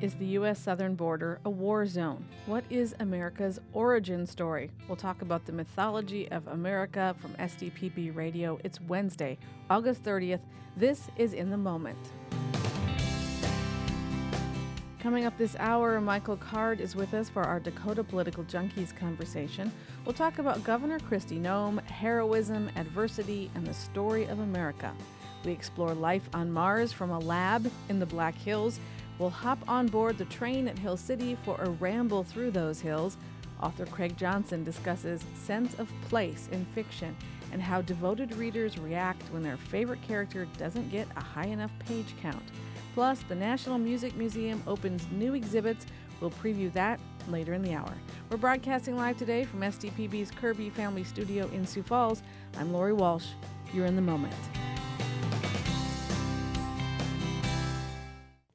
Is the U.S. southern border a war zone? What is America's origin story? We'll talk about the mythology of America from SDPB Radio. It's Wednesday, August 30th. This is In the Moment. Coming up this hour, Michael Card is with us for our Dakota Political Junkies conversation. We'll talk about Governor Kristi Noem, heroism, adversity, and the story of America. We explore life on Mars from a lab in the Black Hills We'll hop on board the train at Hill City for a ramble through those hills. Author Craig Johnson discusses sense of place in fiction and how devoted readers react when their favorite character doesn't get a high enough page count. Plus, the National Music Museum opens new exhibits. We'll preview that later in the hour. We're broadcasting live today from SDPB's Kirby Family Studio in Sioux Falls. I'm Lori Walsh. You're in the moment.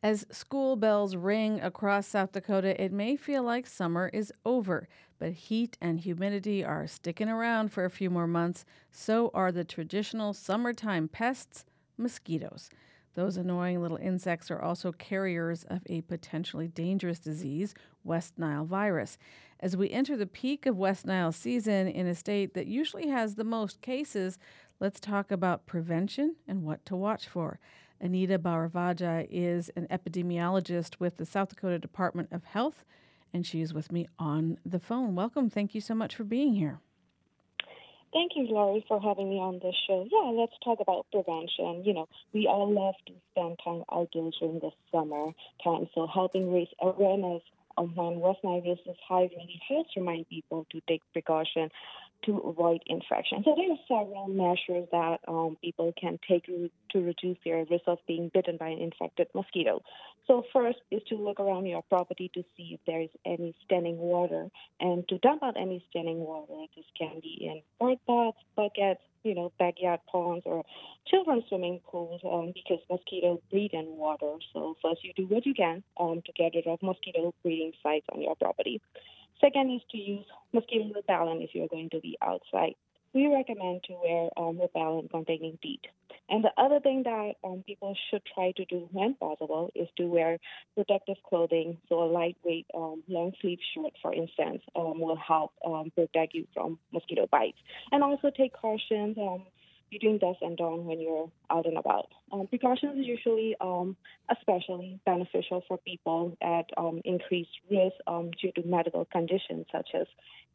As school bells ring across South Dakota, it may feel like summer is over, but heat and humidity are sticking around for a few more months. So are the traditional summertime pests, mosquitoes. Those annoying little insects are also carriers of a potentially dangerous disease, West Nile virus. As we enter the peak of West Nile season in a state that usually has the most cases, let's talk about prevention and what to watch for. Anita Bharadvaja is an epidemiologist with the South Dakota Department of Health, and she is with me on the phone. Welcome. Thank you so much for being here. Thank you, Lori, for having me on this show. Yeah, let's talk about prevention. You know, we all love to spend time outdoors during the summer time, so helping raise awareness of when West Nile is high really helps remind people to take precaution to avoid infection. So there are several measures that um, people can take to, reduce their risk of being bitten by an infected mosquito. So first is to look around your property to see if there is any standing water and to dump out any standing water. This can be in bird baths, buckets, you know, backyard ponds or children's swimming pools um, because mosquitoes breed in water. So first you do what you can um, to get rid of mosquito breeding sites on your property. Second is to use mosquito repellent if you're going to be outside. We recommend to wear um, repellent containing DEET. And the other thing that um, people should try to do when possible is to wear protective clothing. So a lightweight um, long sleeve shirt, for instance, um, will help um, protect you from mosquito bites. And also take cautions um, between dusk and dawn when you're out and about. Um, precautions are usually um, especially beneficial for people at um, increased risk um, due to medical conditions such as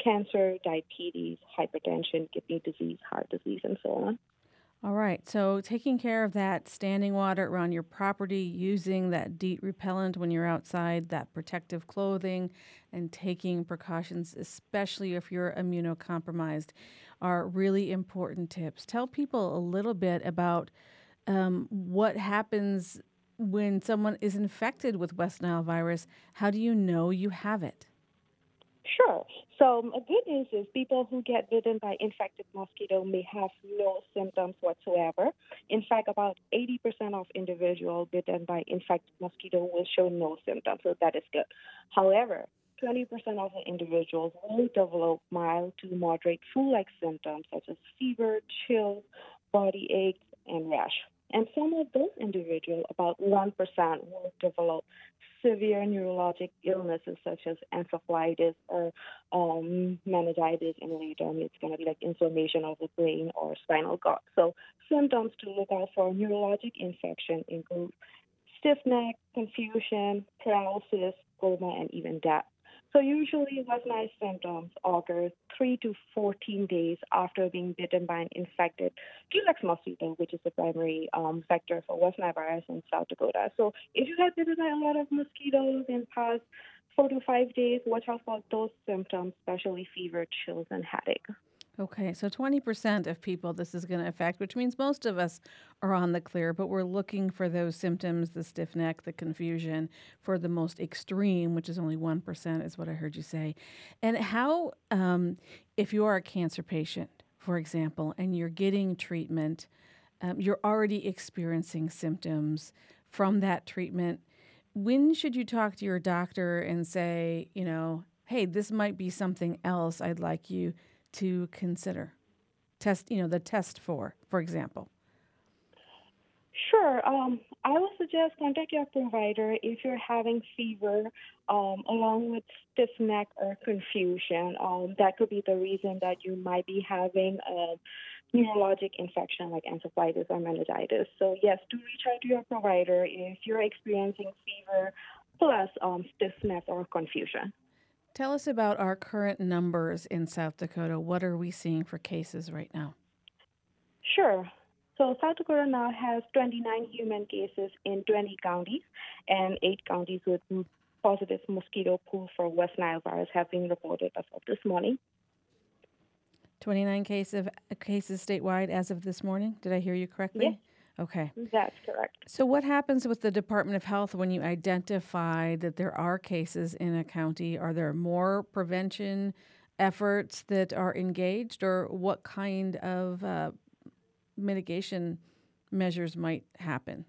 cancer, diabetes, hypertension, kidney disease, heart disease, and so on. All right. So, taking care of that standing water around your property, using that DEET repellent when you're outside, that protective clothing, and taking precautions, especially if you're immunocompromised, are really important tips. Tell people a little bit about um, what happens when someone is infected with West Nile virus. How do you know you have it? Sure. So, um, a good news is people who get bitten by infected mosquito may have no symptoms whatsoever. In fact, about 80% of individuals bitten by infected mosquito will show no symptoms, so that is good. However, 20% of the individuals will develop mild to moderate flu-like symptoms such as fever, chills, body aches, and rash. And some of those individuals, about 1%, will develop severe neurologic illnesses such as encephalitis or um, meningitis, and later on it's going to be like inflammation of the brain or spinal cord. So symptoms to look out for neurologic infection include stiff neck, confusion, paralysis, coma, and even death. So usually West Nile symptoms occur 3 to 14 days after being bitten by an infected Culex mosquito, which is the primary um, vector for West Nile virus in South Dakota. So if you have bitten by a lot of mosquitoes in the past four to five days, watch out for those symptoms, especially fever, chills, and headache. Okay, so 20% of people this is going to affect, which means most of us are on the clear, but we're looking for those symptoms the stiff neck, the confusion, for the most extreme, which is only 1%, is what I heard you say. And how, um, if you are a cancer patient, for example, and you're getting treatment, um, you're already experiencing symptoms from that treatment. When should you talk to your doctor and say, you know, hey, this might be something else I'd like you to consider? Test, you know, the test for, for example. Sure. Um, I would suggest contact your provider if you're having fever, um, along with stiff neck or confusion. Um, that could be the reason that you might be having a neurologic infection like encephalitis or meningitis. So yes, do reach out to your provider if you're experiencing fever plus um, stiff neck or confusion. Tell us about our current numbers in South Dakota. What are we seeing for cases right now? Sure. So South Dakota now has 29 human cases in 20 counties, and eight counties with positive mosquito pool for West Nile virus have been reported as of this morning. 29 case of, cases statewide as of this morning. Did I hear you correctly? Yes. Okay. That's correct. So, what happens with the Department of Health when you identify that there are cases in a county? Are there more prevention efforts that are engaged, or what kind of uh, mitigation measures might happen?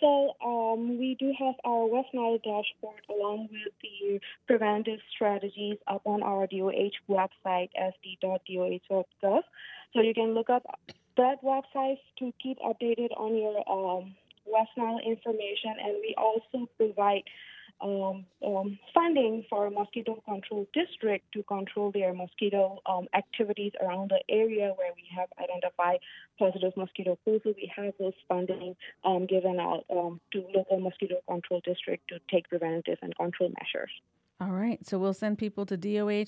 So um, we do have our West Nile dashboard along with the preventive strategies up on our DOH website, sd.doh.gov. So you can look up that website to keep updated on your um, West Nile information, and we also provide um, um, funding for mosquito control district to control their mosquito um, activities around the area where we have identified positive mosquito pools. So we have those funding um, given out um, to local mosquito control district to take preventative and control measures. All right. So we'll send people to doh.sd.gov.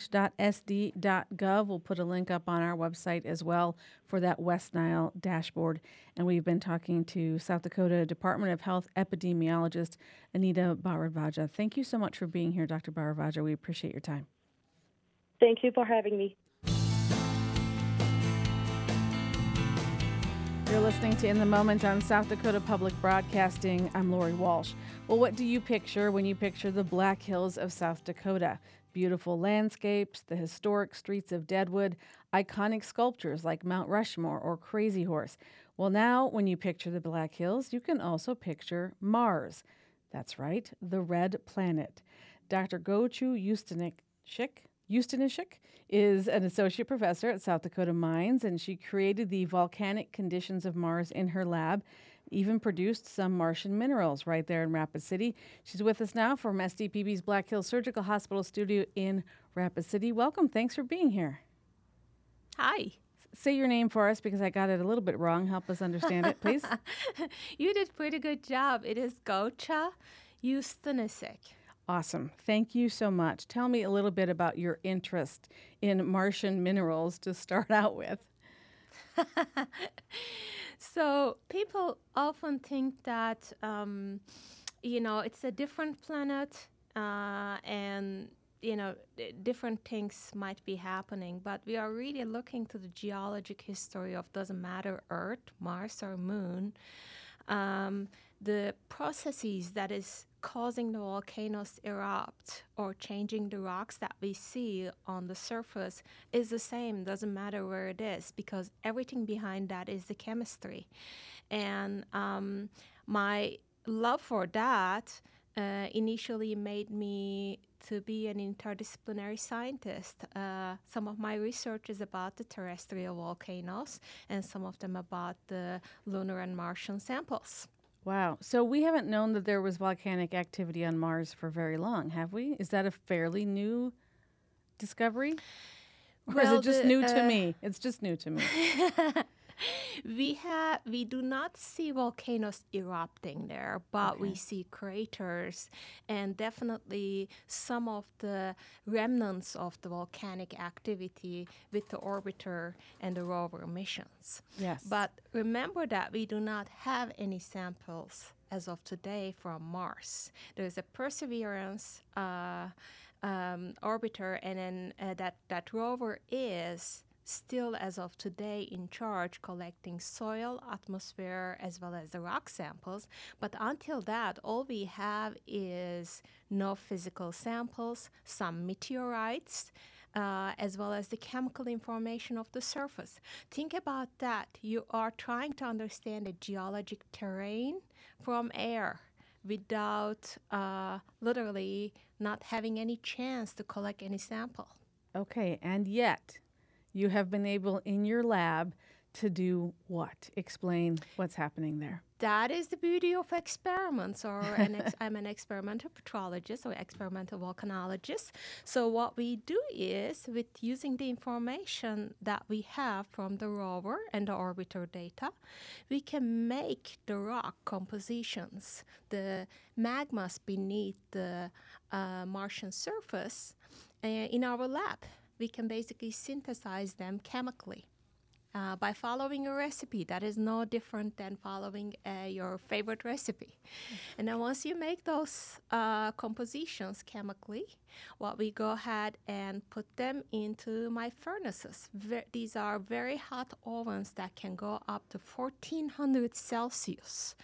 We'll put a link up on our website as well for that West Nile dashboard. And we've been talking to South Dakota Department of Health epidemiologist Anita Bharadvaja. Thank you so much for being here, Dr. Bharadvaja. We appreciate your time. Thank you for having me. You're listening to In the Moment on South Dakota Public Broadcasting. I'm Lori Walsh. Well, what do you picture when you picture the Black Hills of South Dakota? Beautiful landscapes, the historic streets of Deadwood, iconic sculptures like Mount Rushmore or Crazy Horse. Well, now when you picture the Black Hills, you can also picture Mars. That's right, the red planet. Dr. Gokce Ustunisik Ustunisik is an associate professor at South Dakota Mines, and she created the volcanic conditions of Mars in her lab, even produced some Martian minerals right there in Rapid City. She's with us now from SDPB's Black Hills Surgical Hospital studio in Rapid City. Welcome. Thanks for being here. Hi. Say your name for us because I got it a little bit wrong. Help us understand it, please. you did pretty good job. It is Gokce Ustunisik. Awesome. Thank you so much. Tell me a little bit about your interest in Martian minerals to start out with. so, people often think that, um, you know, it's a different planet uh, and, you know, different things might be happening, but we are really looking to the geologic history of doesn't matter Earth, Mars, or Moon. Um, the processes that is causing the volcanoes erupt or changing the rocks that we see on the surface is the same doesn't matter where it is because everything behind that is the chemistry and um, my love for that uh, initially made me to be an interdisciplinary scientist. Uh, some of my research is about the terrestrial volcanoes, and some of them about the lunar and Martian samples. Wow. So we haven't known that there was volcanic activity on Mars for very long, have we? Is that a fairly new discovery? Or well, is it just the, new to uh, me? It's just new to me. we have we do not see volcanoes erupting there, but okay. we see craters and definitely some of the remnants of the volcanic activity with the orbiter and the rover missions. Yes. But remember that we do not have any samples as of today from Mars. There's a Perseverance uh, um, orbiter, and then uh, that that rover is still as of today in charge collecting soil, atmosphere, as well as the rock samples. But until that, all we have is no physical samples, some meteorites. Uh, as well as the chemical information of the surface. Think about that. You are trying to understand the geologic terrain from air without uh, literally not having any chance to collect any sample. Okay, and yet you have been able in your lab to do what? Explain what's happening there. That is the beauty of experiments, or an ex- I'm an experimental petrologist or experimental volcanologist. So what we do is, with using the information that we have from the rover and the orbiter data, we can make the rock compositions, the magmas beneath the uh, Martian surface, uh, in our lab. We can basically synthesize them chemically uh, by following a recipe that is no different than following uh, your favorite recipe. And then once you make those uh, compositions chemically, what we go ahead and put them into my furnaces. Ver- these are very hot ovens that can go up to 1400 Celsius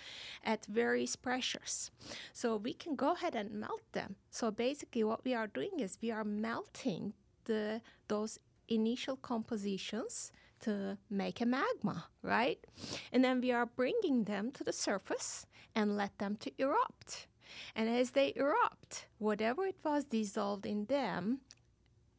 at various pressures. So we can go ahead and melt them. So basically, what we are doing is we are melting the those initial compositions to make a magma, right? And then we are bringing them to the surface and let them to erupt. And as they erupt, whatever it was dissolved in them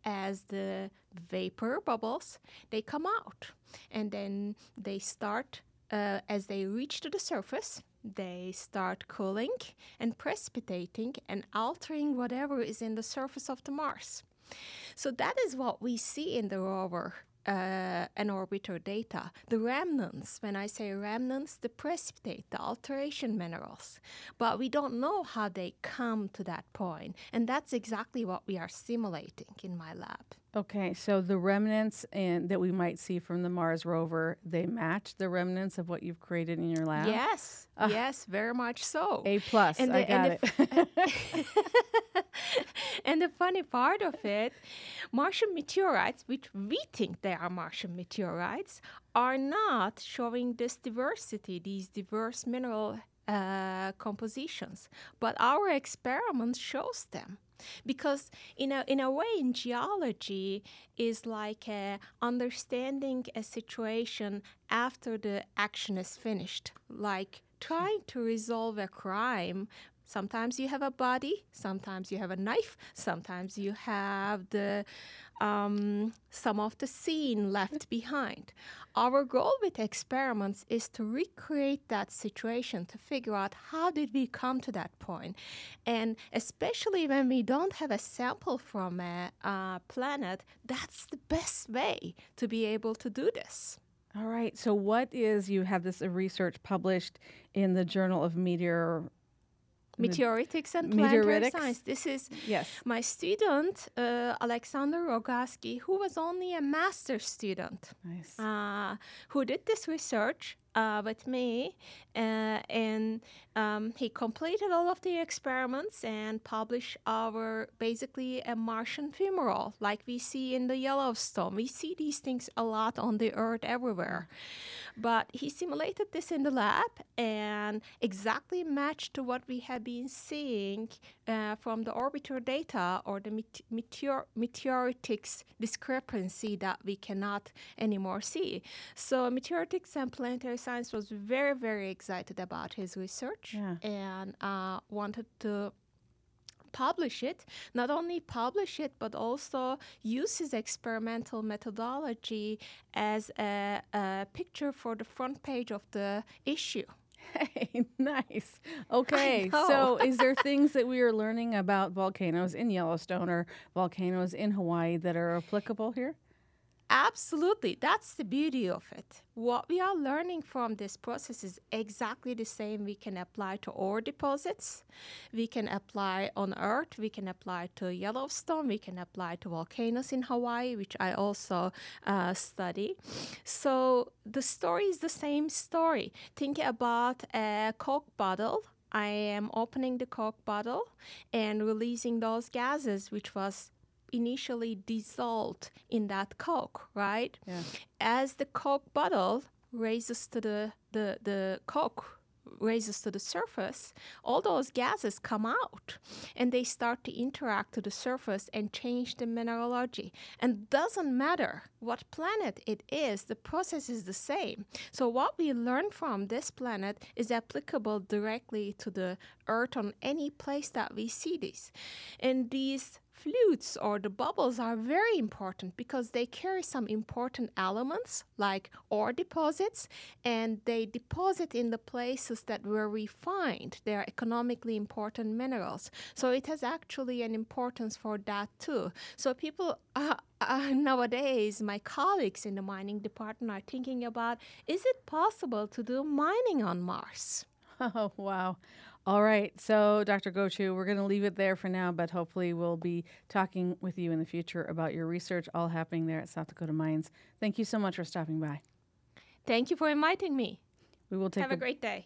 as the vapor bubbles, they come out. And then they start, uh, as they reach to the surface, they start cooling and precipitating and altering whatever is in the surface of the Mars. So that is what we see in the rover uh, and orbiter data. The remnants, when I say remnants, the precipitate, the alteration minerals. But we don't know how they come to that point. And that's exactly what we are simulating in my lab. Okay, so the remnants in, that we might see from the Mars rover, they match the remnants of what you've created in your lab? Yes, uh, yes, very much so. A plus, and the, I got it. and the funny part of it, Martian meteorites, which we think they are Martian meteorites, are not showing this diversity, these diverse mineral uh, compositions. But our experiment shows them because in a in a way in geology is like understanding a situation after the action is finished like trying to resolve a crime sometimes you have a body sometimes you have a knife sometimes you have the um, some of the scene left behind. Our goal with experiments is to recreate that situation to figure out how did we come to that point, and especially when we don't have a sample from a, planet, that's the best way to be able to do this. All right. So, what is you have this research published in the Journal of Meteor meteoritics and planetary science. This is yes. my student, uh, Alexander Rogaski, who was only a master's student, nice. uh, who did this research uh, with me, uh, and um, he completed all of the experiments and published our basically a Martian fumarole, like we see in the Yellowstone. We see these things a lot on the Earth everywhere, but he simulated this in the lab and exactly matched to what we had been seeing uh, from the orbiter data or the meteor meteoritics discrepancy that we cannot anymore see. So meteoritics and planetary science was very, very excited about his research yeah. and uh, wanted to publish it, not only publish it, but also use his experimental methodology as a, a picture for the front page of the issue. Hey, nice. Okay, so is there things that we are learning about volcanoes in Yellowstone or volcanoes in Hawaii that are applicable here? Absolutely. That's the beauty of it. What we are learning from this process is exactly the same we can apply to ore deposits, we can apply on Earth, we can apply to Yellowstone, we can apply to volcanoes in Hawaii, which I also uh, study. So the story is the same story. Think about a Coke bottle. I am opening the Coke bottle and releasing those gases, which was initially dissolved in that coke, right? Yeah. As the coke bottle raises to the, the, the coke raises to the surface, all those gases come out and they start to interact to the surface and change the mineralogy. And doesn't matter what planet it is, the process is the same. So what we learn from this planet is applicable directly to the earth on any place that we see this. And these fluids or the bubbles are very important because they carry some important elements like ore deposits and they deposit in the places that where we find they are economically important minerals. So it has actually an importance for that too. So people uh, uh, nowadays, my colleagues in the mining department are thinking about is it possible to do mining on Mars? Oh, wow. All right. So, Dr. Gokce, we're going to leave it there for now, but hopefully we'll be talking with you in the future about your research all happening there at South Dakota Mines. Thank you so much for stopping by. Thank you for inviting me. We will take Have a, a great day.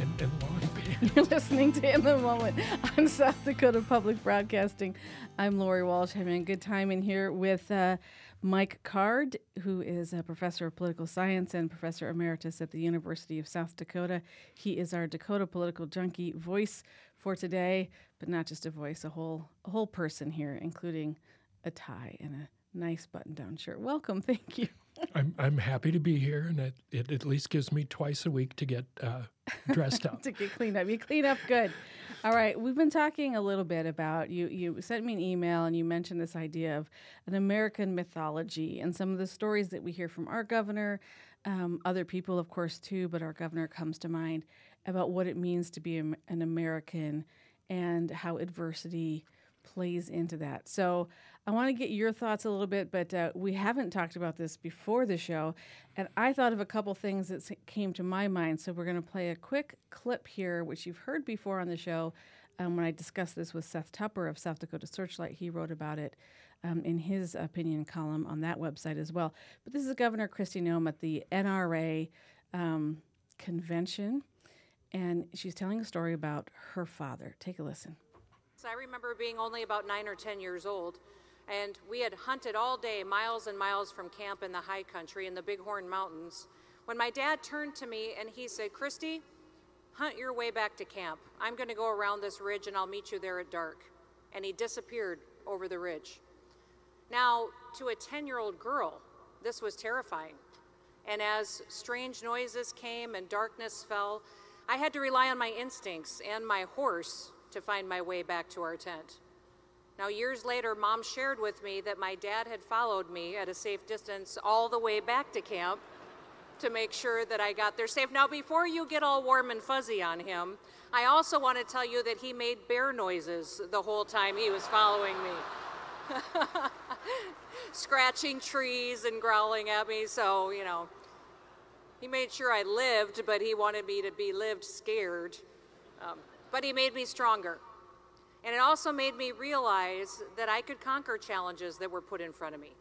And, and You're listening to In the Moment on South Dakota Public Broadcasting. I'm Lori Walsh. Having a good time in here with uh, Mike Card, who is a professor of political science and professor emeritus at the University of South Dakota. He is our Dakota political junkie voice for today, but not just a voice, a whole a whole person here, including a tie and a nice button-down shirt. Welcome, thank you. I'm I'm happy to be here, and it, it at least gives me twice a week to get uh, dressed up. to get cleaned up. You clean up good. All right, we've been talking a little bit about you. You sent me an email and you mentioned this idea of an American mythology and some of the stories that we hear from our governor, um, other people, of course, too, but our governor comes to mind about what it means to be an American and how adversity plays into that. So I want to get your thoughts a little bit, but uh, we haven't talked about this before the show. And I thought of a couple things that came to my mind. So we're going to play a quick clip here, which you've heard before on the show. Um, when I discussed this with Seth Tupper of South Dakota Searchlight, he wrote about it um, in his opinion column on that website as well. But this is Governor Kristi Noem at the NRA um, convention, and she's telling a story about her father. Take a listen. I remember being only about nine or 10 years old, and we had hunted all day, miles and miles from camp in the high country in the Bighorn Mountains, when my dad turned to me and he said, Kristi, hunt your way back to camp. I'm going to go around this ridge and I'll meet you there at dark. And he disappeared over the ridge. Now, to a 10 year old girl, this was terrifying. And as strange noises came and darkness fell, I had to rely on my instincts and my horse to find my way back to our tent. Now, years later, mom shared with me that my dad had followed me at a safe distance all the way back to camp to make sure that I got there safe. Now, before you get all warm and fuzzy on him, I also want to tell you that he made bear noises the whole time he was following me. Scratching trees and growling at me, so, you know, he made sure I lived, but he wanted me to be lived scared. Um, but he made me stronger. And it also made me realize that I could conquer challenges that were put in front of me.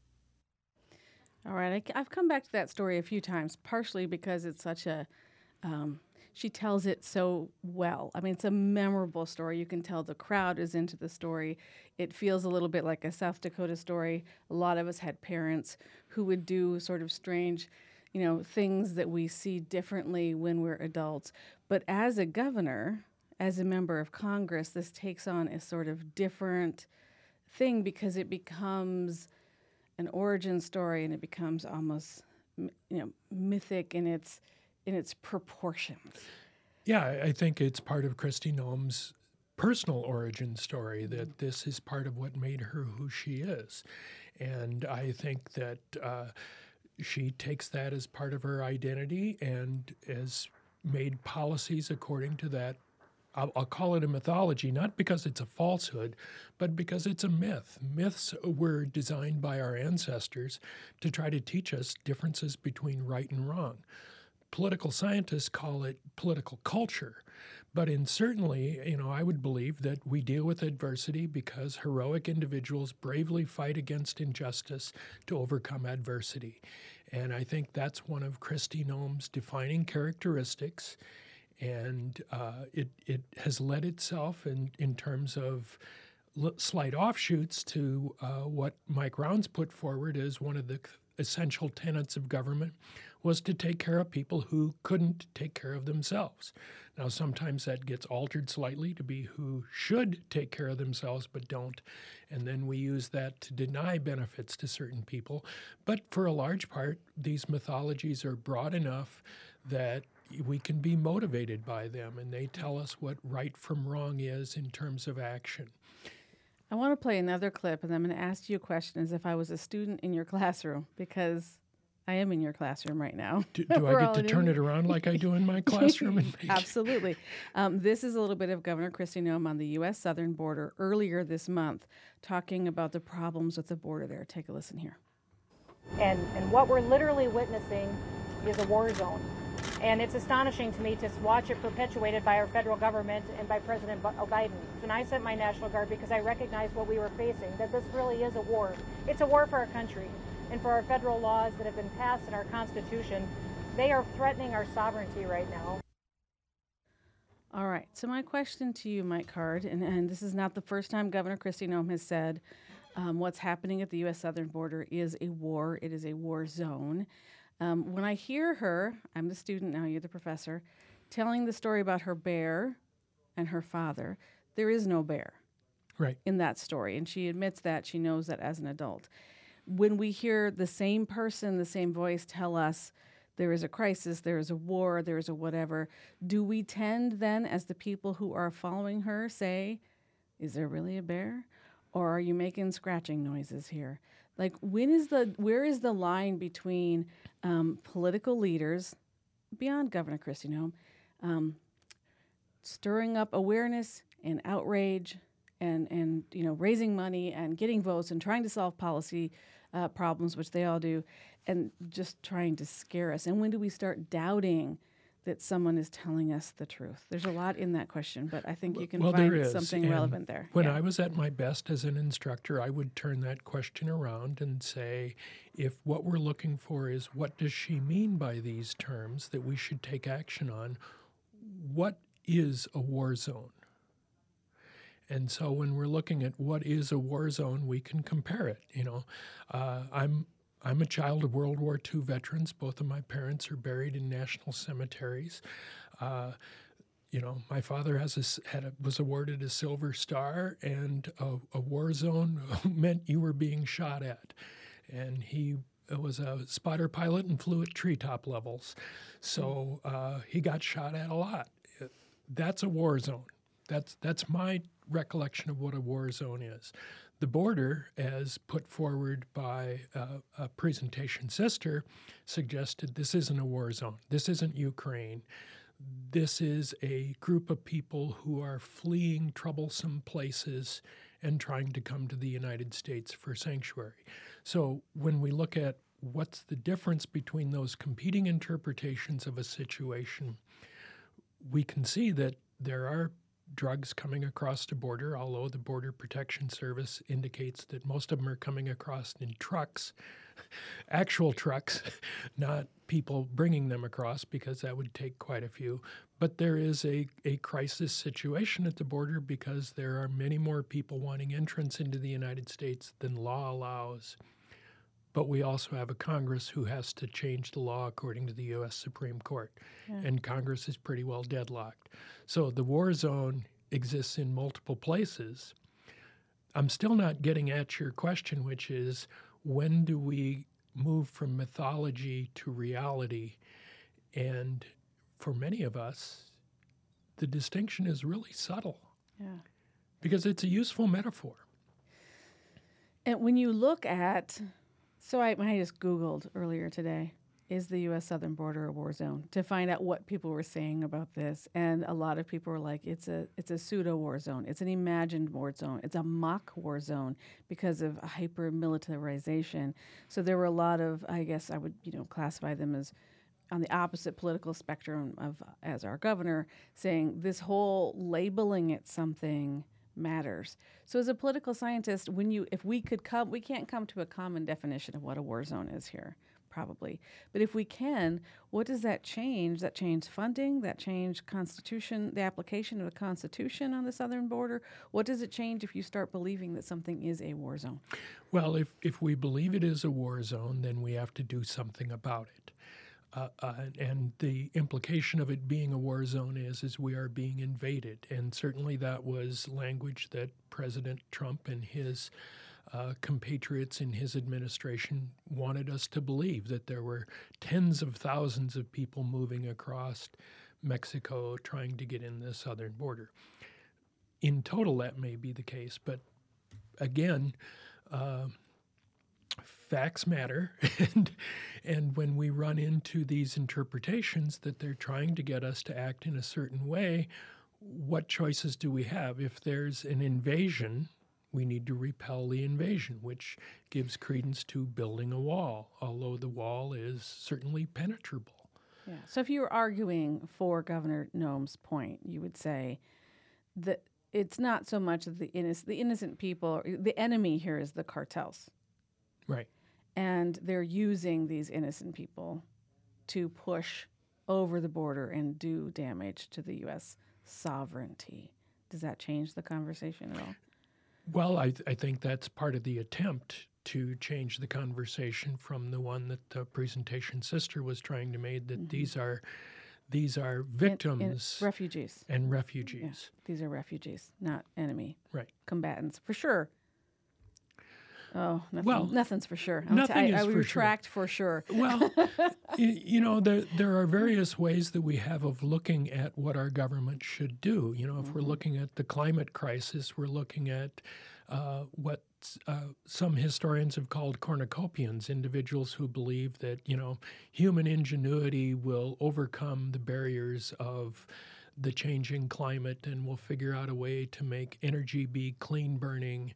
All right, I, have come back to that story a few times, partially because it's such a, um, she tells it so well. I mean, it's a memorable story. You can tell the crowd is into the story. It feels a little bit like a South Dakota story. A lot of us had parents who would do sort of strange, you know, things that we see differently when we're adults. But as a governor, as a member of Congress, this takes on a sort of different thing because it becomes an origin story and it becomes almost you know mythic in its in its proportions. Yeah, I think it's part of Kristi Noem's personal origin story that mm-hmm. this is part of what made her who she is, and I think that uh, she takes that as part of her identity and has made policies according to that I'll, I'll, call it a mythology, not because it's a falsehood, but because it's a myth. Myths were designed by our ancestors to try to teach us differences between right and wrong. Political scientists call it political culture. But in certainly, you know, I would believe that we deal with adversity because heroic individuals bravely fight against injustice to overcome adversity. And I think that's one of Kristi Noem's defining characteristics and uh, it it has led itself in in terms of l- slight offshoots to uh, what Mike Rounds put forward as one of the essential tenets of government was to take care of people who couldn't take care of themselves. Now, sometimes that gets altered slightly to be who should take care of themselves but don't. And then we use that to deny benefits to certain people. But for a large part, these mythologies are broad enough that we can be motivated by them, and they tell us what right from wrong is in terms of action. I want to play another clip, and I'm going to ask you a question as if I was a student in your classroom because I am in your classroom right now. Do, do I get to turn it around like I do in my classroom? Absolutely. Um, this is a little bit of Governor Kristi Noem on the U.S. southern border earlier this month, talking about the problems with the border there. Take a listen here. And, and what we're literally witnessing is a war zone. And it's astonishing to me to watch it perpetuated by our federal government and by President Biden. And I sent my National Guard because I recognized what we were facing, that this really is a war. It's a war for our country and for our federal laws that have been passed in our Constitution. They are threatening our sovereignty right now. All right. So, my question to you, Mike Card, and, and this is not the first time Governor Kristi Noem has said um, what's happening at the U.S. southern border is a war, it is a war zone. Um, when I hear her, I'm the student now, you're the professor, telling the story about her bear and her father, there is no bear right. in that story. And she admits that. She knows that as an adult. When we hear the same person, the same voice tell us there is a crisis, there is a war, there is a whatever, do we tend then, as the people who are following her, say, is there really a bear? Or are you making scratching noises here? Like, when is the, where is the line between um, political leaders, beyond Governor Kristi Noem, um, stirring up awareness and outrage and, and you know raising money and getting votes and trying to solve policy uh, problems, which they all do, and just trying to scare us. And when do we start doubting that someone is telling us the truth? There's a lot in that question, but I think you can well, find something and relevant there. When yeah. I was at my best as an instructor, I would turn that question around and say, if what we're looking for is what does she mean by these terms that we should take action on, what is a war zone? And so when we're looking at what is a war zone, we can compare it. You know, uh, I'm I'm a child of World War II veterans. Both of my parents are buried in national cemeteries. Uh, you know, my father has a, had a, was awarded a Silver Star, and a, a war zone meant you were being shot at, and he was a spotter pilot and flew at treetop levels, so uh, he got shot at a lot. That's a war zone. That's that's my recollection of what a war zone is. The border, as put forward by uh, a presentation sister, suggested this isn't a war zone. This isn't Ukraine. This is a group of people who are fleeing troublesome places and trying to come to the United States for sanctuary. So when we look at what's the difference between those competing interpretations of a situation, we can see that there are drugs coming across the border, although the Border Protection Service indicates that most of them are coming across in trucks, actual trucks, not people bringing them across, because that would take quite a few. But there is a, a crisis situation at the border because there are many more people wanting entrance into the United States than law allows. But we also have a Congress who has to change the law according to the U.S. Supreme Court. Yeah. And Congress is pretty well deadlocked. So the war zone exists in multiple places. I'm still not getting at your question, which is when do we move from mythology to reality? And for many of us, the distinction is really subtle. Yeah. Because it's a useful metaphor. And when you look at so I, I just Googled earlier today, is the U.S. southern border a war zone to find out what people were saying about this, and a lot of people were like, "It's a it's a pseudo war zone. It's an imagined war zone. It's a mock war zone because of hyper militarization." So there were a lot of, I guess, I would you know classify them as on the opposite political spectrum of as our governor saying this whole labeling it something matters. So as a political scientist, when you if we could come we can't come to a common definition of what a war zone is here probably. But if we can, what does that change? That change funding, that change constitution, the application of the constitution on the southern border? What does it change if you start believing that something is a war zone? Well, if if we believe it is a war zone, then we have to do something about it. Uh, uh, and the implication of it being a war zone is is we are being invaded, and certainly that was language that President Trump and his uh, compatriots in his administration wanted us to believe that there were tens of thousands of people moving across Mexico trying to get in the southern border. In total, that may be the case, but again, uh, facts matter and and when we run into these interpretations that they're trying to get us to act in a certain way what choices do we have? If there's an invasion we need to repel the invasion which gives credence to building a wall although the wall is certainly penetrable. Yeah so if you were arguing for governor noem's point you would say that it's not so much the innocent the innocent people the enemy here is the cartels. Right. And they're using these innocent people to push over the border and do damage to the U.S. sovereignty. Does that change the conversation at all? Well, I, th- I think that's part of the attempt to change the conversation from the one that the presentation sister was trying to make that mm-hmm. these are these are victims refugees and refugees yeah, these are refugees not enemy right combatants for sure Oh, nothing, well, nothing's for sure. I'll nothing t- I, is I for retract sure. for sure. Well, you, you, know, there there are various ways that we have of looking at what our government should do. You know, if mm-hmm. we're looking at the climate crisis, we're looking at uh, what uh, some historians have called cornucopians, individuals who believe that you know human ingenuity will overcome the barriers of the changing climate and we'll figure out a way to make energy be clean burning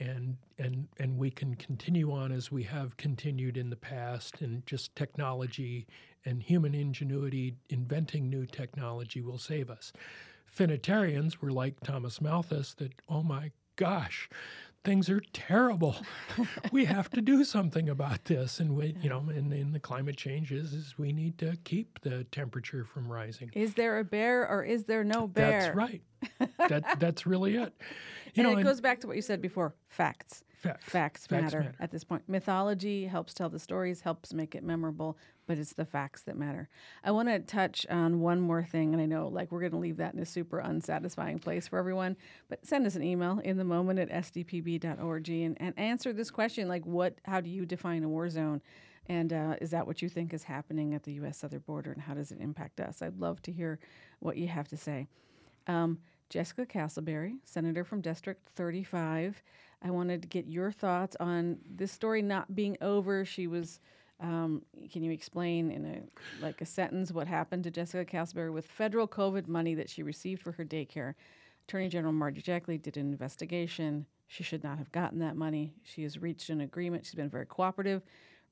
and and and we can continue on as we have continued in the past and just technology and human ingenuity inventing new technology will save us. Finitarians were like thomas malthus that oh my gosh things are terrible. We have to do something about this. And we you know and, and the climate change is, is we need to keep the temperature from rising. Is there a bear or is there no bear? that's right that that's really it you and know, it and goes back to what you said before facts. Facts. Facts, facts matter, matter, at this point. Mythology helps tell the stories, helps make it memorable, but it's the facts that matter. I want to touch on one more thing, and I know like we're going to leave that in a super unsatisfying place for everyone, but send us an email in the moment at sdpb.org and, and answer this question like, what, how do you define a war zone? And uh, is that what you think is happening at the U.S. southern border, and how does it impact us? I'd love to hear what you have to say. Um, Jessica Castleberry, Senator from District 35. I wanted to get your thoughts on this story not being over. She was. Um, can you explain in a like a sentence what happened to Jessica Castleberry with federal COVID money that she received for her daycare? Attorney General Marty Jackley did an investigation. She should not have gotten that money. She has reached an agreement. She's been very cooperative.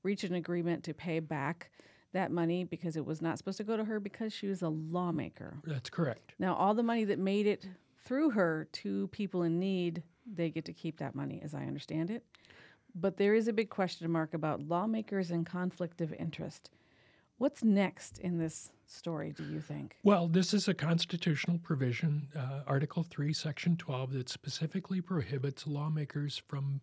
Reached an agreement to pay back that money because it was not supposed to go to her because she was a lawmaker. That's correct. Now, all the money that made it through her to people in need, they get to keep that money, as I understand it. But there is a big question mark about lawmakers and conflict of interest. What's next in this story, do you think? Well, this is a constitutional provision, uh, Article 3, Section 12, that specifically prohibits lawmakers from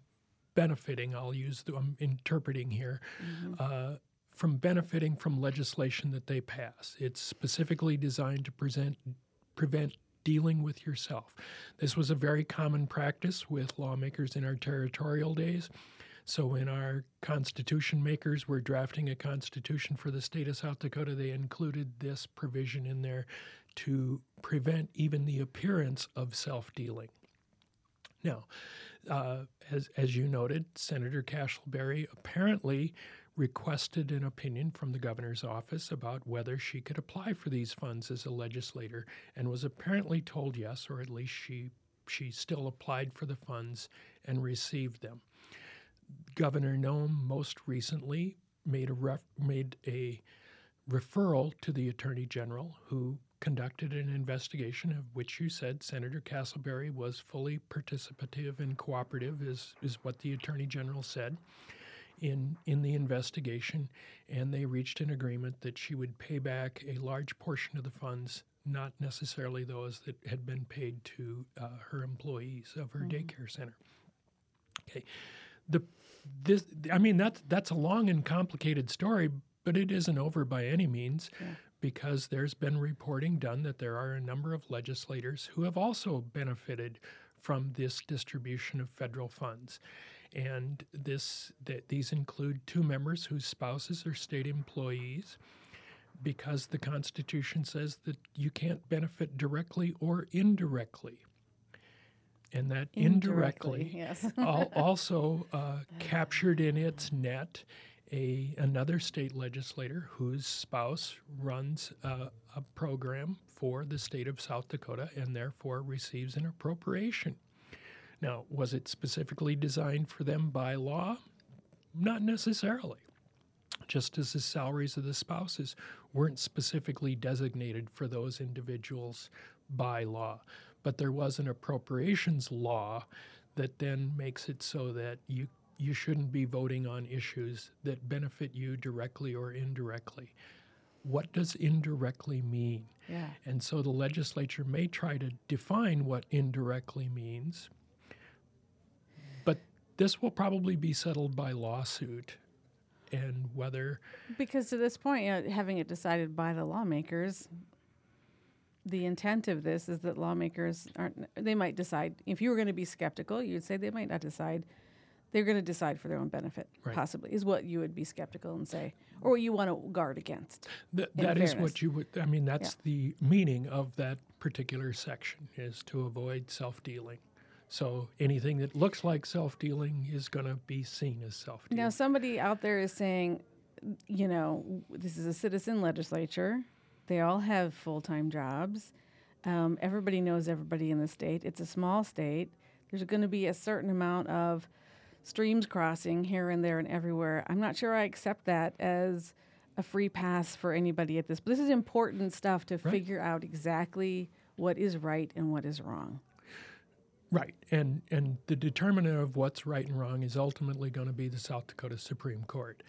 benefiting, I'll use the, I'm interpreting here, mm-hmm. uh, from benefiting from legislation that they pass. It's specifically designed to present, prevent dealing with yourself. This was a very common practice with lawmakers in our territorial days. So when our constitution makers were drafting a constitution for the state of South Dakota, they included this provision in there to prevent even the appearance of self dealing. Now, uh, as, as you noted, Senator Castleberry apparently requested an opinion from the governor's office about whether she could apply for these funds as a legislator and was apparently told yes, or at least she she still applied for the funds and received them. Governor Noem most recently made a ref, made a referral to the Attorney General, who conducted an investigation of which you said Senator Castleberry was fully participative and cooperative, is, is what the Attorney General said in, in the investigation, and they reached an agreement that she would pay back a large portion of the funds, not necessarily those that had been paid to uh, her employees of her mm-hmm. daycare center. Okay, the this I mean that's that's a long and complicated story, but it isn't over by any means. Yeah. Because there's been reporting done that there are a number of legislators who have also benefited from this distribution of federal funds. And this that these include two members whose spouses are state employees because the Constitution says that you can't benefit directly or indirectly. And that indirectly, Indirectly, yes. also uh, captured in its net a another state legislator whose spouse runs a, a program for the state of South Dakota and therefore receives an appropriation. Now, was it specifically designed for them by law? Not necessarily just as the salaries of the spouses weren't specifically designated for those individuals by law. But there was an appropriations law that then makes it so that you you shouldn't be voting on issues that benefit you directly or indirectly. What does indirectly mean? Yeah. And so the legislature may try to define what indirectly means, this will probably be settled by lawsuit and whether Because to this point, you know, having it decided by the lawmakers, the intent of this is that lawmakers aren't, they might decide, if you were going to be skeptical, you'd say they might not decide. They're going to decide for their own benefit, Right. possibly, is what you would be skeptical and say, or what you want to guard against. Th- in that is fairness. what you would, I mean, that's the meaning of that particular section is to avoid self dealing. So anything that looks like self dealing is going to be seen as self dealing. Now, somebody out there is saying, you know, this is a citizen legislature. They all have full time jobs. Um, everybody knows everybody in the state. It's a small state. There's going to be a certain amount of streams crossing here and there and everywhere. I'm not sure I accept that as a free pass for anybody at this. But this is important stuff to Right. figure out exactly what is right and what is wrong. Right, and and the determinant of what's right and wrong is ultimately going to be the South Dakota Supreme Court.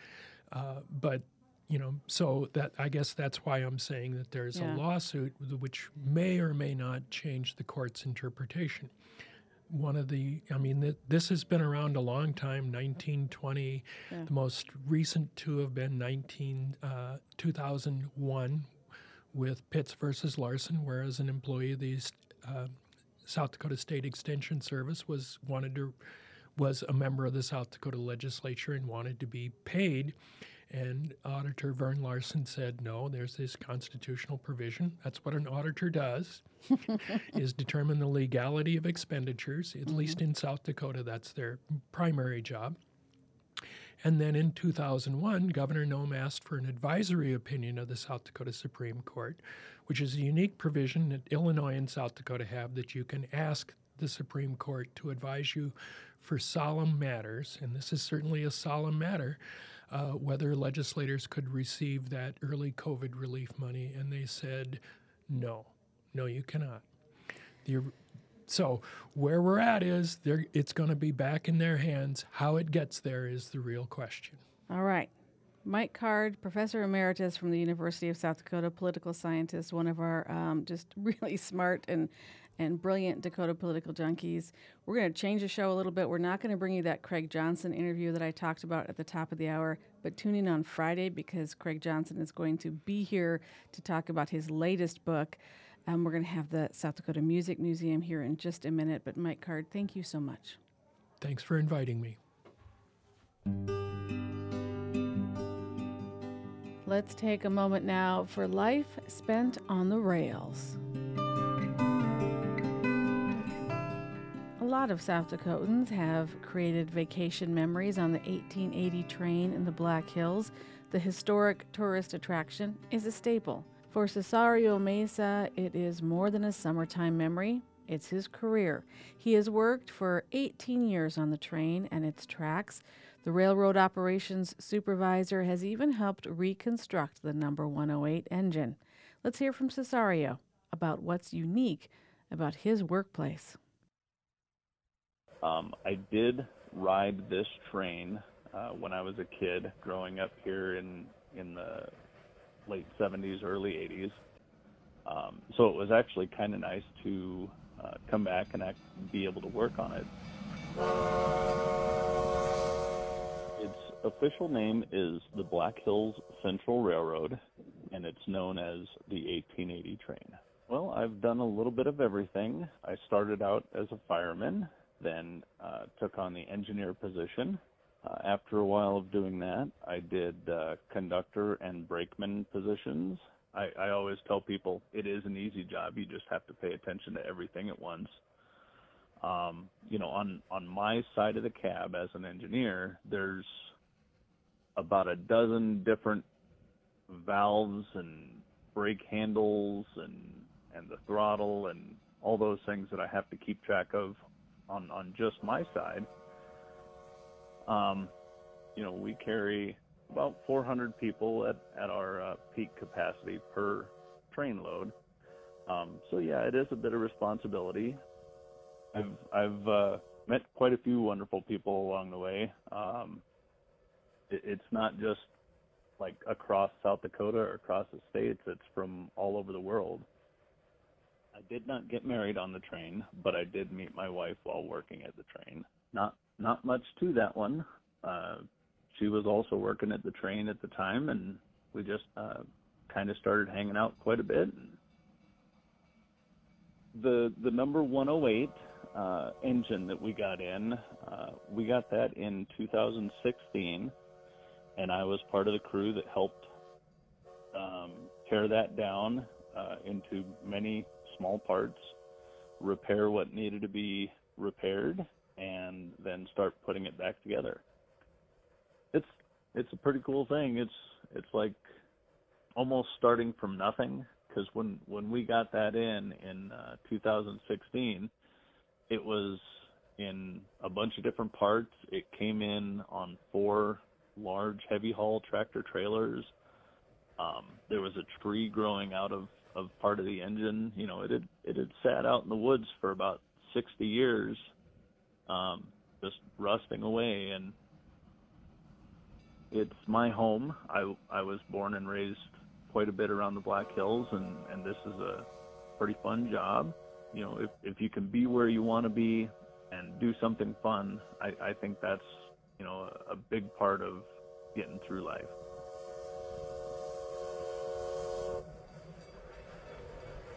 Uh, but you know, so that I guess that's why I'm saying that there's Yeah. a lawsuit which may or may not change the court's interpretation. One of the, I mean, th- this has been around a long time. 1920, the most recent two have been 19 uh, 2001 with Pitts versus Larson, whereas an employee of the uh, South Dakota State Extension Service was wanted to was a member of the South Dakota legislature and wanted to be paid. And Auditor Vern Larson said, "No, there's this constitutional provision. That's what an auditor does, is determine the legality of expenditures. At mm-hmm. least in South Dakota, that's their primary job." And then in 2001, Governor Noem asked for an advisory opinion of the South Dakota Supreme Court, which is a unique provision that Illinois and South Dakota have that you can ask the Supreme Court to advise you for solemn matters, and this is certainly a solemn matter, uh, whether legislators could receive that early COVID relief money. And they said, no, no, you cannot. The, so where we're at is they're, it's going to be back in their hands. How it gets there is the real question. All right. Mike Card, Professor Emeritus from the University of South Dakota, political scientist, one of our um, just really smart and, and brilliant Dakota political junkies. We're going to change the show a little bit. We're not going to bring you that Craig Johnson interview that I talked about at the top of the hour, but tune in on Friday because Craig Johnson is going to be here to talk about his latest book. Um, we're going to have the South Dakota Music Museum here in just a minute. But Mike Card, thank you so much. Thanks for inviting me. Let's take a moment now for life spent on the rails. A lot of South Dakotans have created vacation memories on the 1880 train in the Black Hills. The historic tourist attraction is a staple. For Cesario Mesa, it is more than a summertime memory. It's his career. He has worked for 18 years on the train and its tracks. The railroad operations supervisor has even helped reconstruct the number 108 engine. Let's hear from Cesario about what's unique about his workplace. Um, I did ride this train uh, when I was a kid, growing up here in in the late 70s, early 80s. Um, so it was actually kind of nice to uh, come back and act, be able to work on it. Its official name is the Black Hills Central Railroad, and it's known as the 1880 train. Well, I've done a little bit of everything. I started out as a fireman, then uh, took on the engineer position. Uh, after a while of doing that, I did uh, conductor and brakeman positions. I, I always tell people it is an easy job. You just have to pay attention to everything at once. Um, you know, on on my side of the cab as an engineer, there's about a dozen different valves and brake handles and and the throttle and all those things that I have to keep track of on on just my side. Um, you know, we carry about 400 people at at our uh, peak capacity per train load. Um, so yeah, it is a bit of responsibility. I've I've uh, met quite a few wonderful people along the way. Um, it, it's not just like across South Dakota or across the states. It's from all over the world. I did not get married on the train, but I did meet my wife while working at the train. Not not much to that one. Uh, she was also working at the train at the time, and we just uh, kind of started hanging out quite a bit. The the number 108 uh, engine that we got in, uh, we got that in 2016, and I was part of the crew that helped um, tear that down uh, into many small parts, repair what needed to be repaired, and then start putting it back together. It's it's a pretty cool thing. It's it's like almost starting from nothing because when when we got that in in uh, 2016, it was in a bunch of different parts. It came in on four large heavy haul tractor trailers. Um, there was a tree growing out of of part of the engine. You know, it had it had sat out in the woods for about 60 years, um, just rusting away. And it's my home. I I was born and raised quite a bit around the Black Hills, and and this is a pretty fun job. You know, if if you can be where you want to be and do something fun, I I think that's you know a, a big part of getting through life.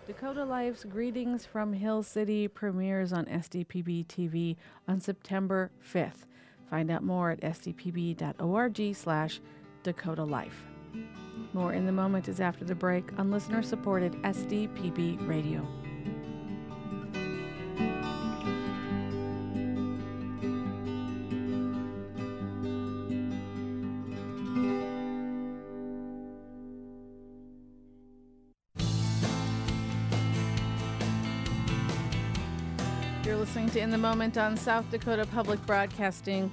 Dakota Life's Greetings from Hill City premieres on SDPB TV on September 5th. Find out more at sdpb.org slash Dakota Life. More in the moment is after the break on listener-supported SDPB Radio. The Moment on South Dakota Public Broadcasting.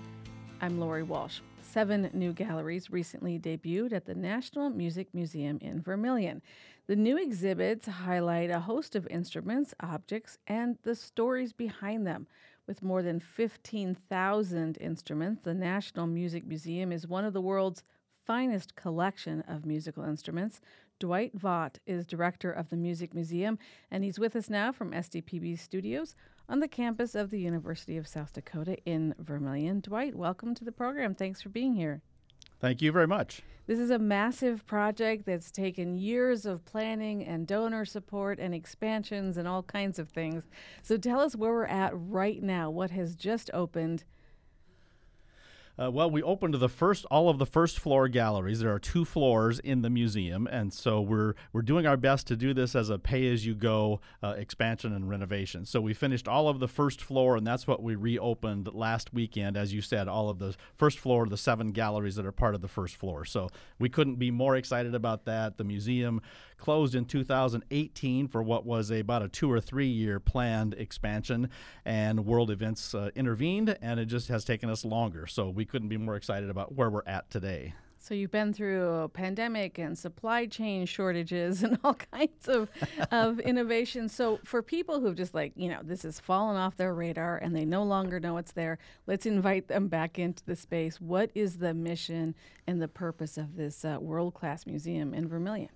I'm Lori Walsh. Seven new galleries recently debuted at the National Music Museum in Vermilion. The new exhibits highlight a host of instruments, objects, and the stories behind them. With more than 15,000 instruments, the National Music Museum is one of the world's finest collection of musical instruments. Dwight Vaught is director of the Music Museum, and he's with us now from SDPB Studios on the campus of the University of South Dakota in Vermilion. Dwight, welcome to the program. Thanks for being here. Thank you very much. This is a massive project that's taken years of planning and donor support and expansions and all kinds of things. So tell us where we're at right now. What has just opened? Uh, well, we opened the first all of the first floor galleries. There are two floors in the museum, and so we're we're doing our best to do this as a pay-as-you-go uh, expansion and renovation. So we finished all of the first floor, and that's what we reopened last weekend. As you said, all of the first floor, the seven galleries that are part of the first floor. So we couldn't be more excited about that. The museum closed in 2018 for what was a, about a two or three year planned expansion, and world events uh, intervened, and it just has taken us longer. So we couldn't be more excited about where we're at today. So you've been through a pandemic and supply chain shortages and all kinds of of innovation. So for people who've just like, you know, this has fallen off their radar and they no longer know it's there, let's invite them back into the space. What is the mission and the purpose of this uh, world-class museum in Vermilion?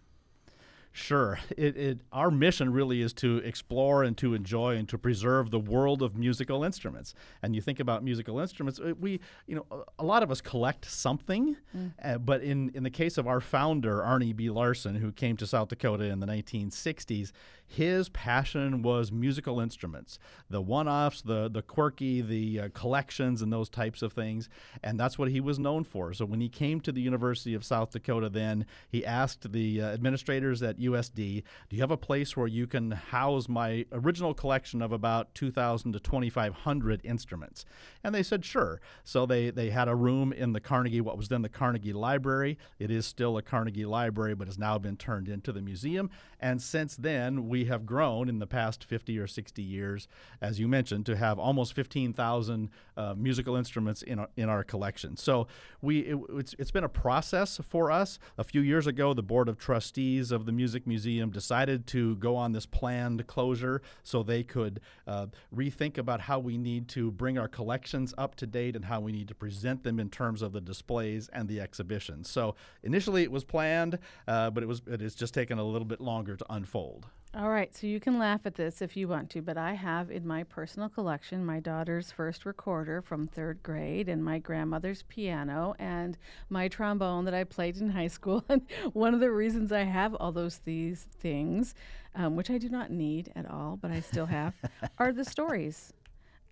Sure. It, it, our mission really is to explore and to enjoy and to preserve the world of musical instruments. And you think about musical instruments, uh, we, you know, a lot of us collect something, mm. uh, but in, in the case of our founder, Arne B. Larson, who came to South Dakota in the 1960s, his passion was musical instruments, the one-offs, the the quirky, the uh, collections, and those types of things, and that's what he was known for. So when he came to the University of South Dakota, then he asked the uh, administrators at USD, "Do you have a place where you can house my original collection of about 2,000 to 2,500 instruments?" And they said, "Sure." So they they had a room in the Carnegie, what was then the Carnegie Library. It is still a Carnegie Library, but has now been turned into the museum. And since then, we have grown in the past 50 or 60 years, as you mentioned, to have almost 15,000 uh, musical instruments in our, in our collection. So we it, it's, it's been a process for us. A few years ago, the Board of Trustees of the Music Museum decided to go on this planned closure so they could uh, rethink about how we need to bring our collections up to date and how we need to present them in terms of the displays and the exhibitions. So initially it was planned, uh, but it was it has just taken a little bit longer to unfold. All right, so you can laugh at this if you want to, but I have in my personal collection my daughter's first recorder from third grade and my grandmother's piano and my trombone that I played in high school. And one of the reasons I have all those these things, um, which I do not need at all, but I still have, are the stories.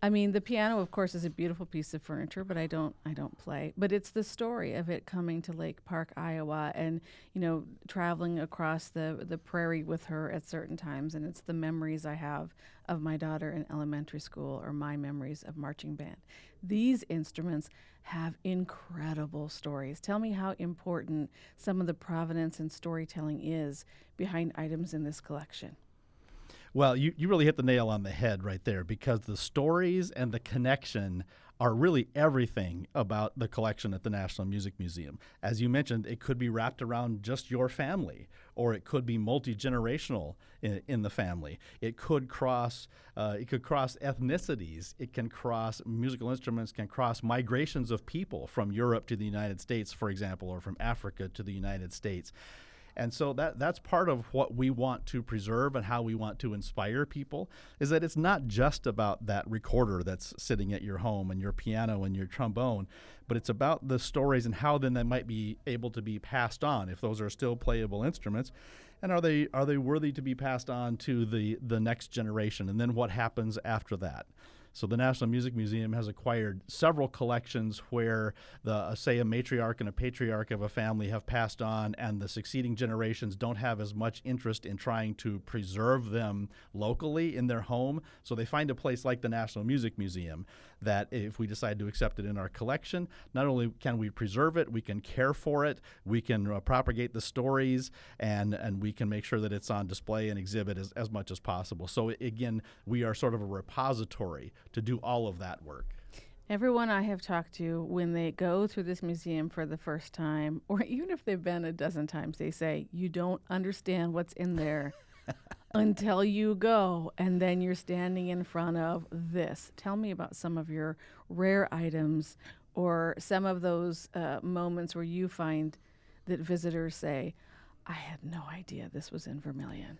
I mean, the piano, of course, is a beautiful piece of furniture, but I don't, I don't play. But it's the story of it coming to Lake Park, Iowa, and you know, traveling across the the prairie with her at certain times, and it's the memories I have of my daughter in elementary school, or my memories of marching band. These instruments have incredible stories. Tell me how important some of the provenance and storytelling is behind items in this collection. Well, you, you really hit the nail on the head right there because the stories and the connection are really everything about the collection at the National Music Museum. As you mentioned, it could be wrapped around just your family, or it could be multi generational in, in, the family. It could cross uh, it could cross ethnicities. It can cross musical instruments can cross migrations of people from Europe to the United States, for example, or from Africa to the United States. And so that that's part of what we want to preserve and how we want to inspire people is that it's not just about that recorder that's sitting at your home and your piano and your trombone, but it's about the stories and how then they might be able to be passed on if those are still playable instruments. And are they are they worthy to be passed on to the the next generation and then what happens after that? So the National Music Museum has acquired several collections where the uh, say a matriarch and a patriarch of a family have passed on and the succeeding generations don't have as much interest in trying to preserve them locally in their home. So they find a place like the National Music Museum that if we decide to accept it in our collection, not only can we preserve it, we can care for it, we can uh, propagate the stories, and, and we can make sure that it's on display and exhibit as, as much as possible. So, again, we are sort of a repository to do all of that work. Everyone I have talked to, when they go through this museum for the first time, or even if they've been a dozen times, they say, You don't understand what's in there. until you go and then you're standing in front of this. Tell me about some of your rare items or some of those uh, moments where you find that visitors say, I had no idea this was in Vermilion.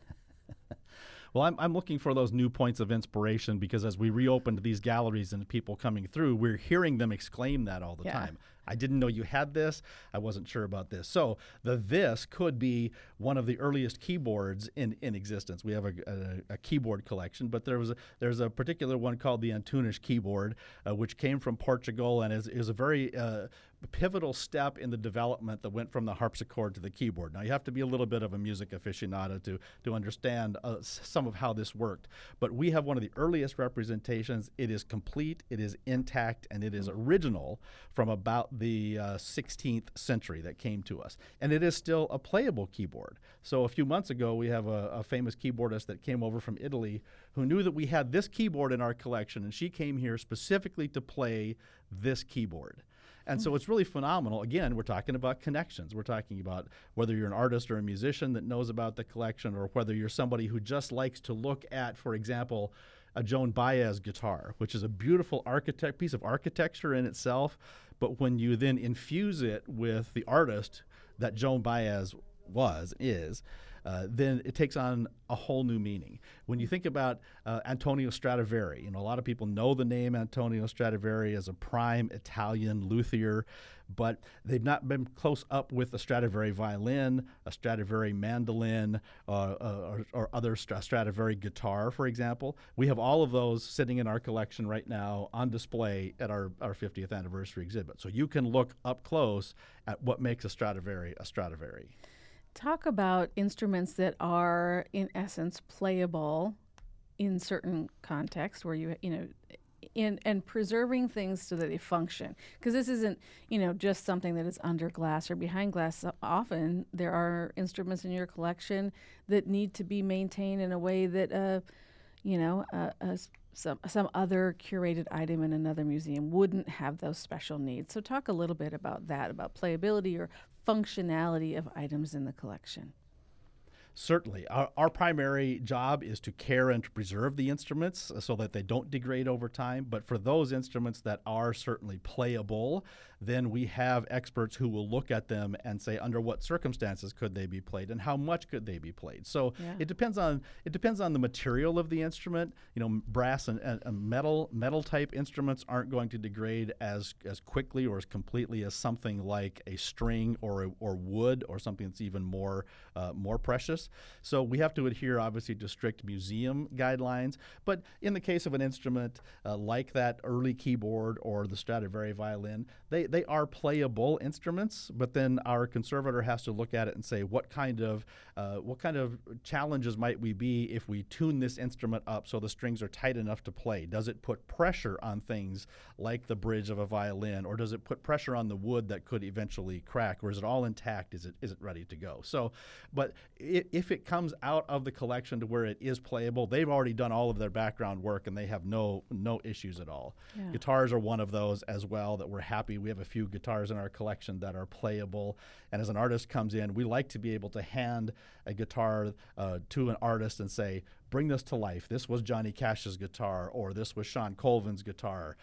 Well, I'm, I'm looking for those new points of inspiration because as we reopened these galleries and people coming through, we're hearing them exclaim that all the yeah. time. I didn't know you had this. I wasn't sure about this. So the this could be one of the earliest keyboards in, in existence. We have a, a, a keyboard collection, but there was a, there's a particular one called the Antunes keyboard, uh, which came from Portugal and is, is a very uh, pivotal step in the development that went from the harpsichord to the keyboard. Now, you have to be a little bit of a music aficionado to, to understand uh, some of how this worked. But we have one of the earliest representations. It is complete, it is intact, and it is original from about the uh, 16th century that came to us. And it is still a playable keyboard. So, a few months ago, we have a, a famous keyboardist that came over from Italy who knew that we had this keyboard in our collection, and she came here specifically to play this keyboard. And so it's really phenomenal. Again, we're talking about connections. We're talking about whether you're an artist or a musician that knows about the collection, or whether you're somebody who just likes to look at, for example, a Joan Baez guitar, which is a beautiful architect piece of architecture in itself. But when you then infuse it with the artist that Joan Baez was, is, uh, then it takes on a whole new meaning. When you think about uh, Antonio Stradivari, you know, a lot of people know the name Antonio Stradivari as a prime Italian luthier, but they've not been close up with a Stradivari violin, a Stradivari mandolin, uh, uh or, or, other Stradivari guitar, for example. We have all of those sitting in our collection right now on display at our, our 50th anniversary exhibit. So you can look up close at what makes a Stradivari a Stradivari talk about instruments that are in essence playable in certain contexts where you you know in and preserving things so that they function. Because this isn't you know just something that is under glass or behind glass. Often there are instruments in your collection that need to be maintained in a way that uh you know uh, uh, some some other curated item in another museum wouldn't have those special needs. So talk a little bit about that about playability or functionality of items in the collection? Certainly. Our, our, primary job is to care and to preserve the instruments uh, so that they don't degrade over time. But for those instruments that are certainly playable, then we have experts who will look at them and say under what circumstances could they be played and how much could they be played. So yeah. it depends on it depends on the material of the instrument. You know, brass and, and, and, metal metal type instruments aren't going to degrade as as quickly or as completely as something like a string or a, or wood or something that's even more uh, more precious. So we have to adhere obviously to strict museum guidelines. But in the case of an instrument uh, like that early keyboard or the Stradivari violin, they they are playable instruments, but then our conservator has to look at it and say what kind of uh, what kind of challenges might we be if we tune this instrument up so the strings are tight enough to play? Does it put pressure on things like the bridge of a violin, or does it put pressure on the wood that could eventually crack, or is it all intact? Is it is it ready to go? So, but if it comes out of the collection to where it is playable, they've already done all of their background work and they have no no issues at all. Yeah. Guitars are one of those as well that we're happy. We have a few guitars in our collection that are playable. And as an artist comes in, we like to be able to hand a guitar uh, to an artist and say, bring this to life. This was Johnny Cash's guitar, or this was Shawn Colvin's guitar.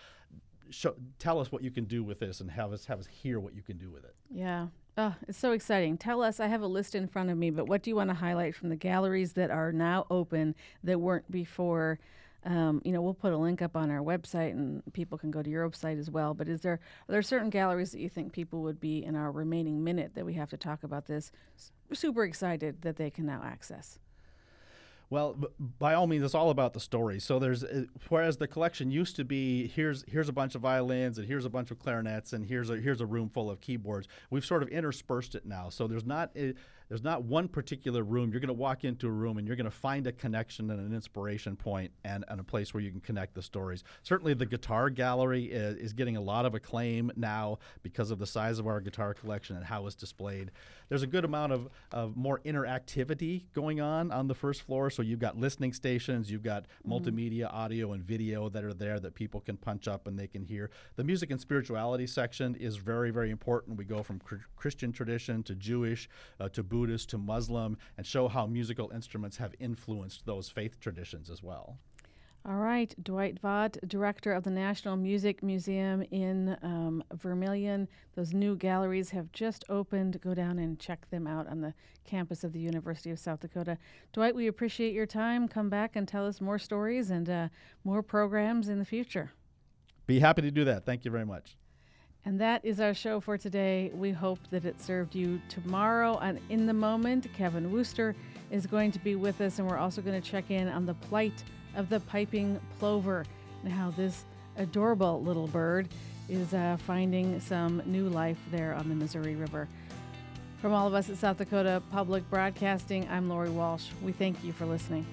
Show, tell us what you can do with this and have us have us hear what you can do with it. Yeah. Oh, it's so exciting. Tell us, I have a list in front of me, but what do you want to highlight from the galleries that are now open that weren't before? Um, you know, we'll put a link up on our website, and people can go to your website as well. But is there are there certain galleries that you think people would be in our remaining minute that we have to talk about this? Super excited that they can now access. Well, by all means, it's all about the story. So there's, uh, whereas the collection used to be here's here's a bunch of violins and here's a bunch of clarinets and here's a here's a room full of keyboards. We've sort of interspersed it now. So there's not. A, there's not one particular room. You're going to walk into a room and you're going to find a connection and an inspiration point and, and a place where you can connect the stories. Certainly, the guitar gallery is, is getting a lot of acclaim now because of the size of our guitar collection and how it's displayed. There's a good amount of, of more interactivity going on on the first floor. So you've got listening stations, you've got mm-hmm. multimedia, audio, and video that are there that people can punch up and they can hear. The music and spirituality section is very, very important. We go from cr- Christian tradition to Jewish uh, to Buddhist Buddhist to Muslim and show how musical instruments have influenced those faith traditions as well. All right, Dwight Vaught, director of the National Music Museum in um, Vermilion. Those new galleries have just opened. Go down and check them out on the campus of the University of South Dakota. Dwight, we appreciate your time. Come back and tell us more stories and uh, more programs in the future. Be happy to do that. Thank you very much. And that is our show for today. We hope that it served you tomorrow. And in the moment, Kevin Wooster is going to be with us, and we're also going to check in on the plight of the piping plover and how this adorable little bird is uh, finding some new life there on the Missouri River. From all of us at South Dakota Public Broadcasting, I'm Lori Walsh. We thank you for listening.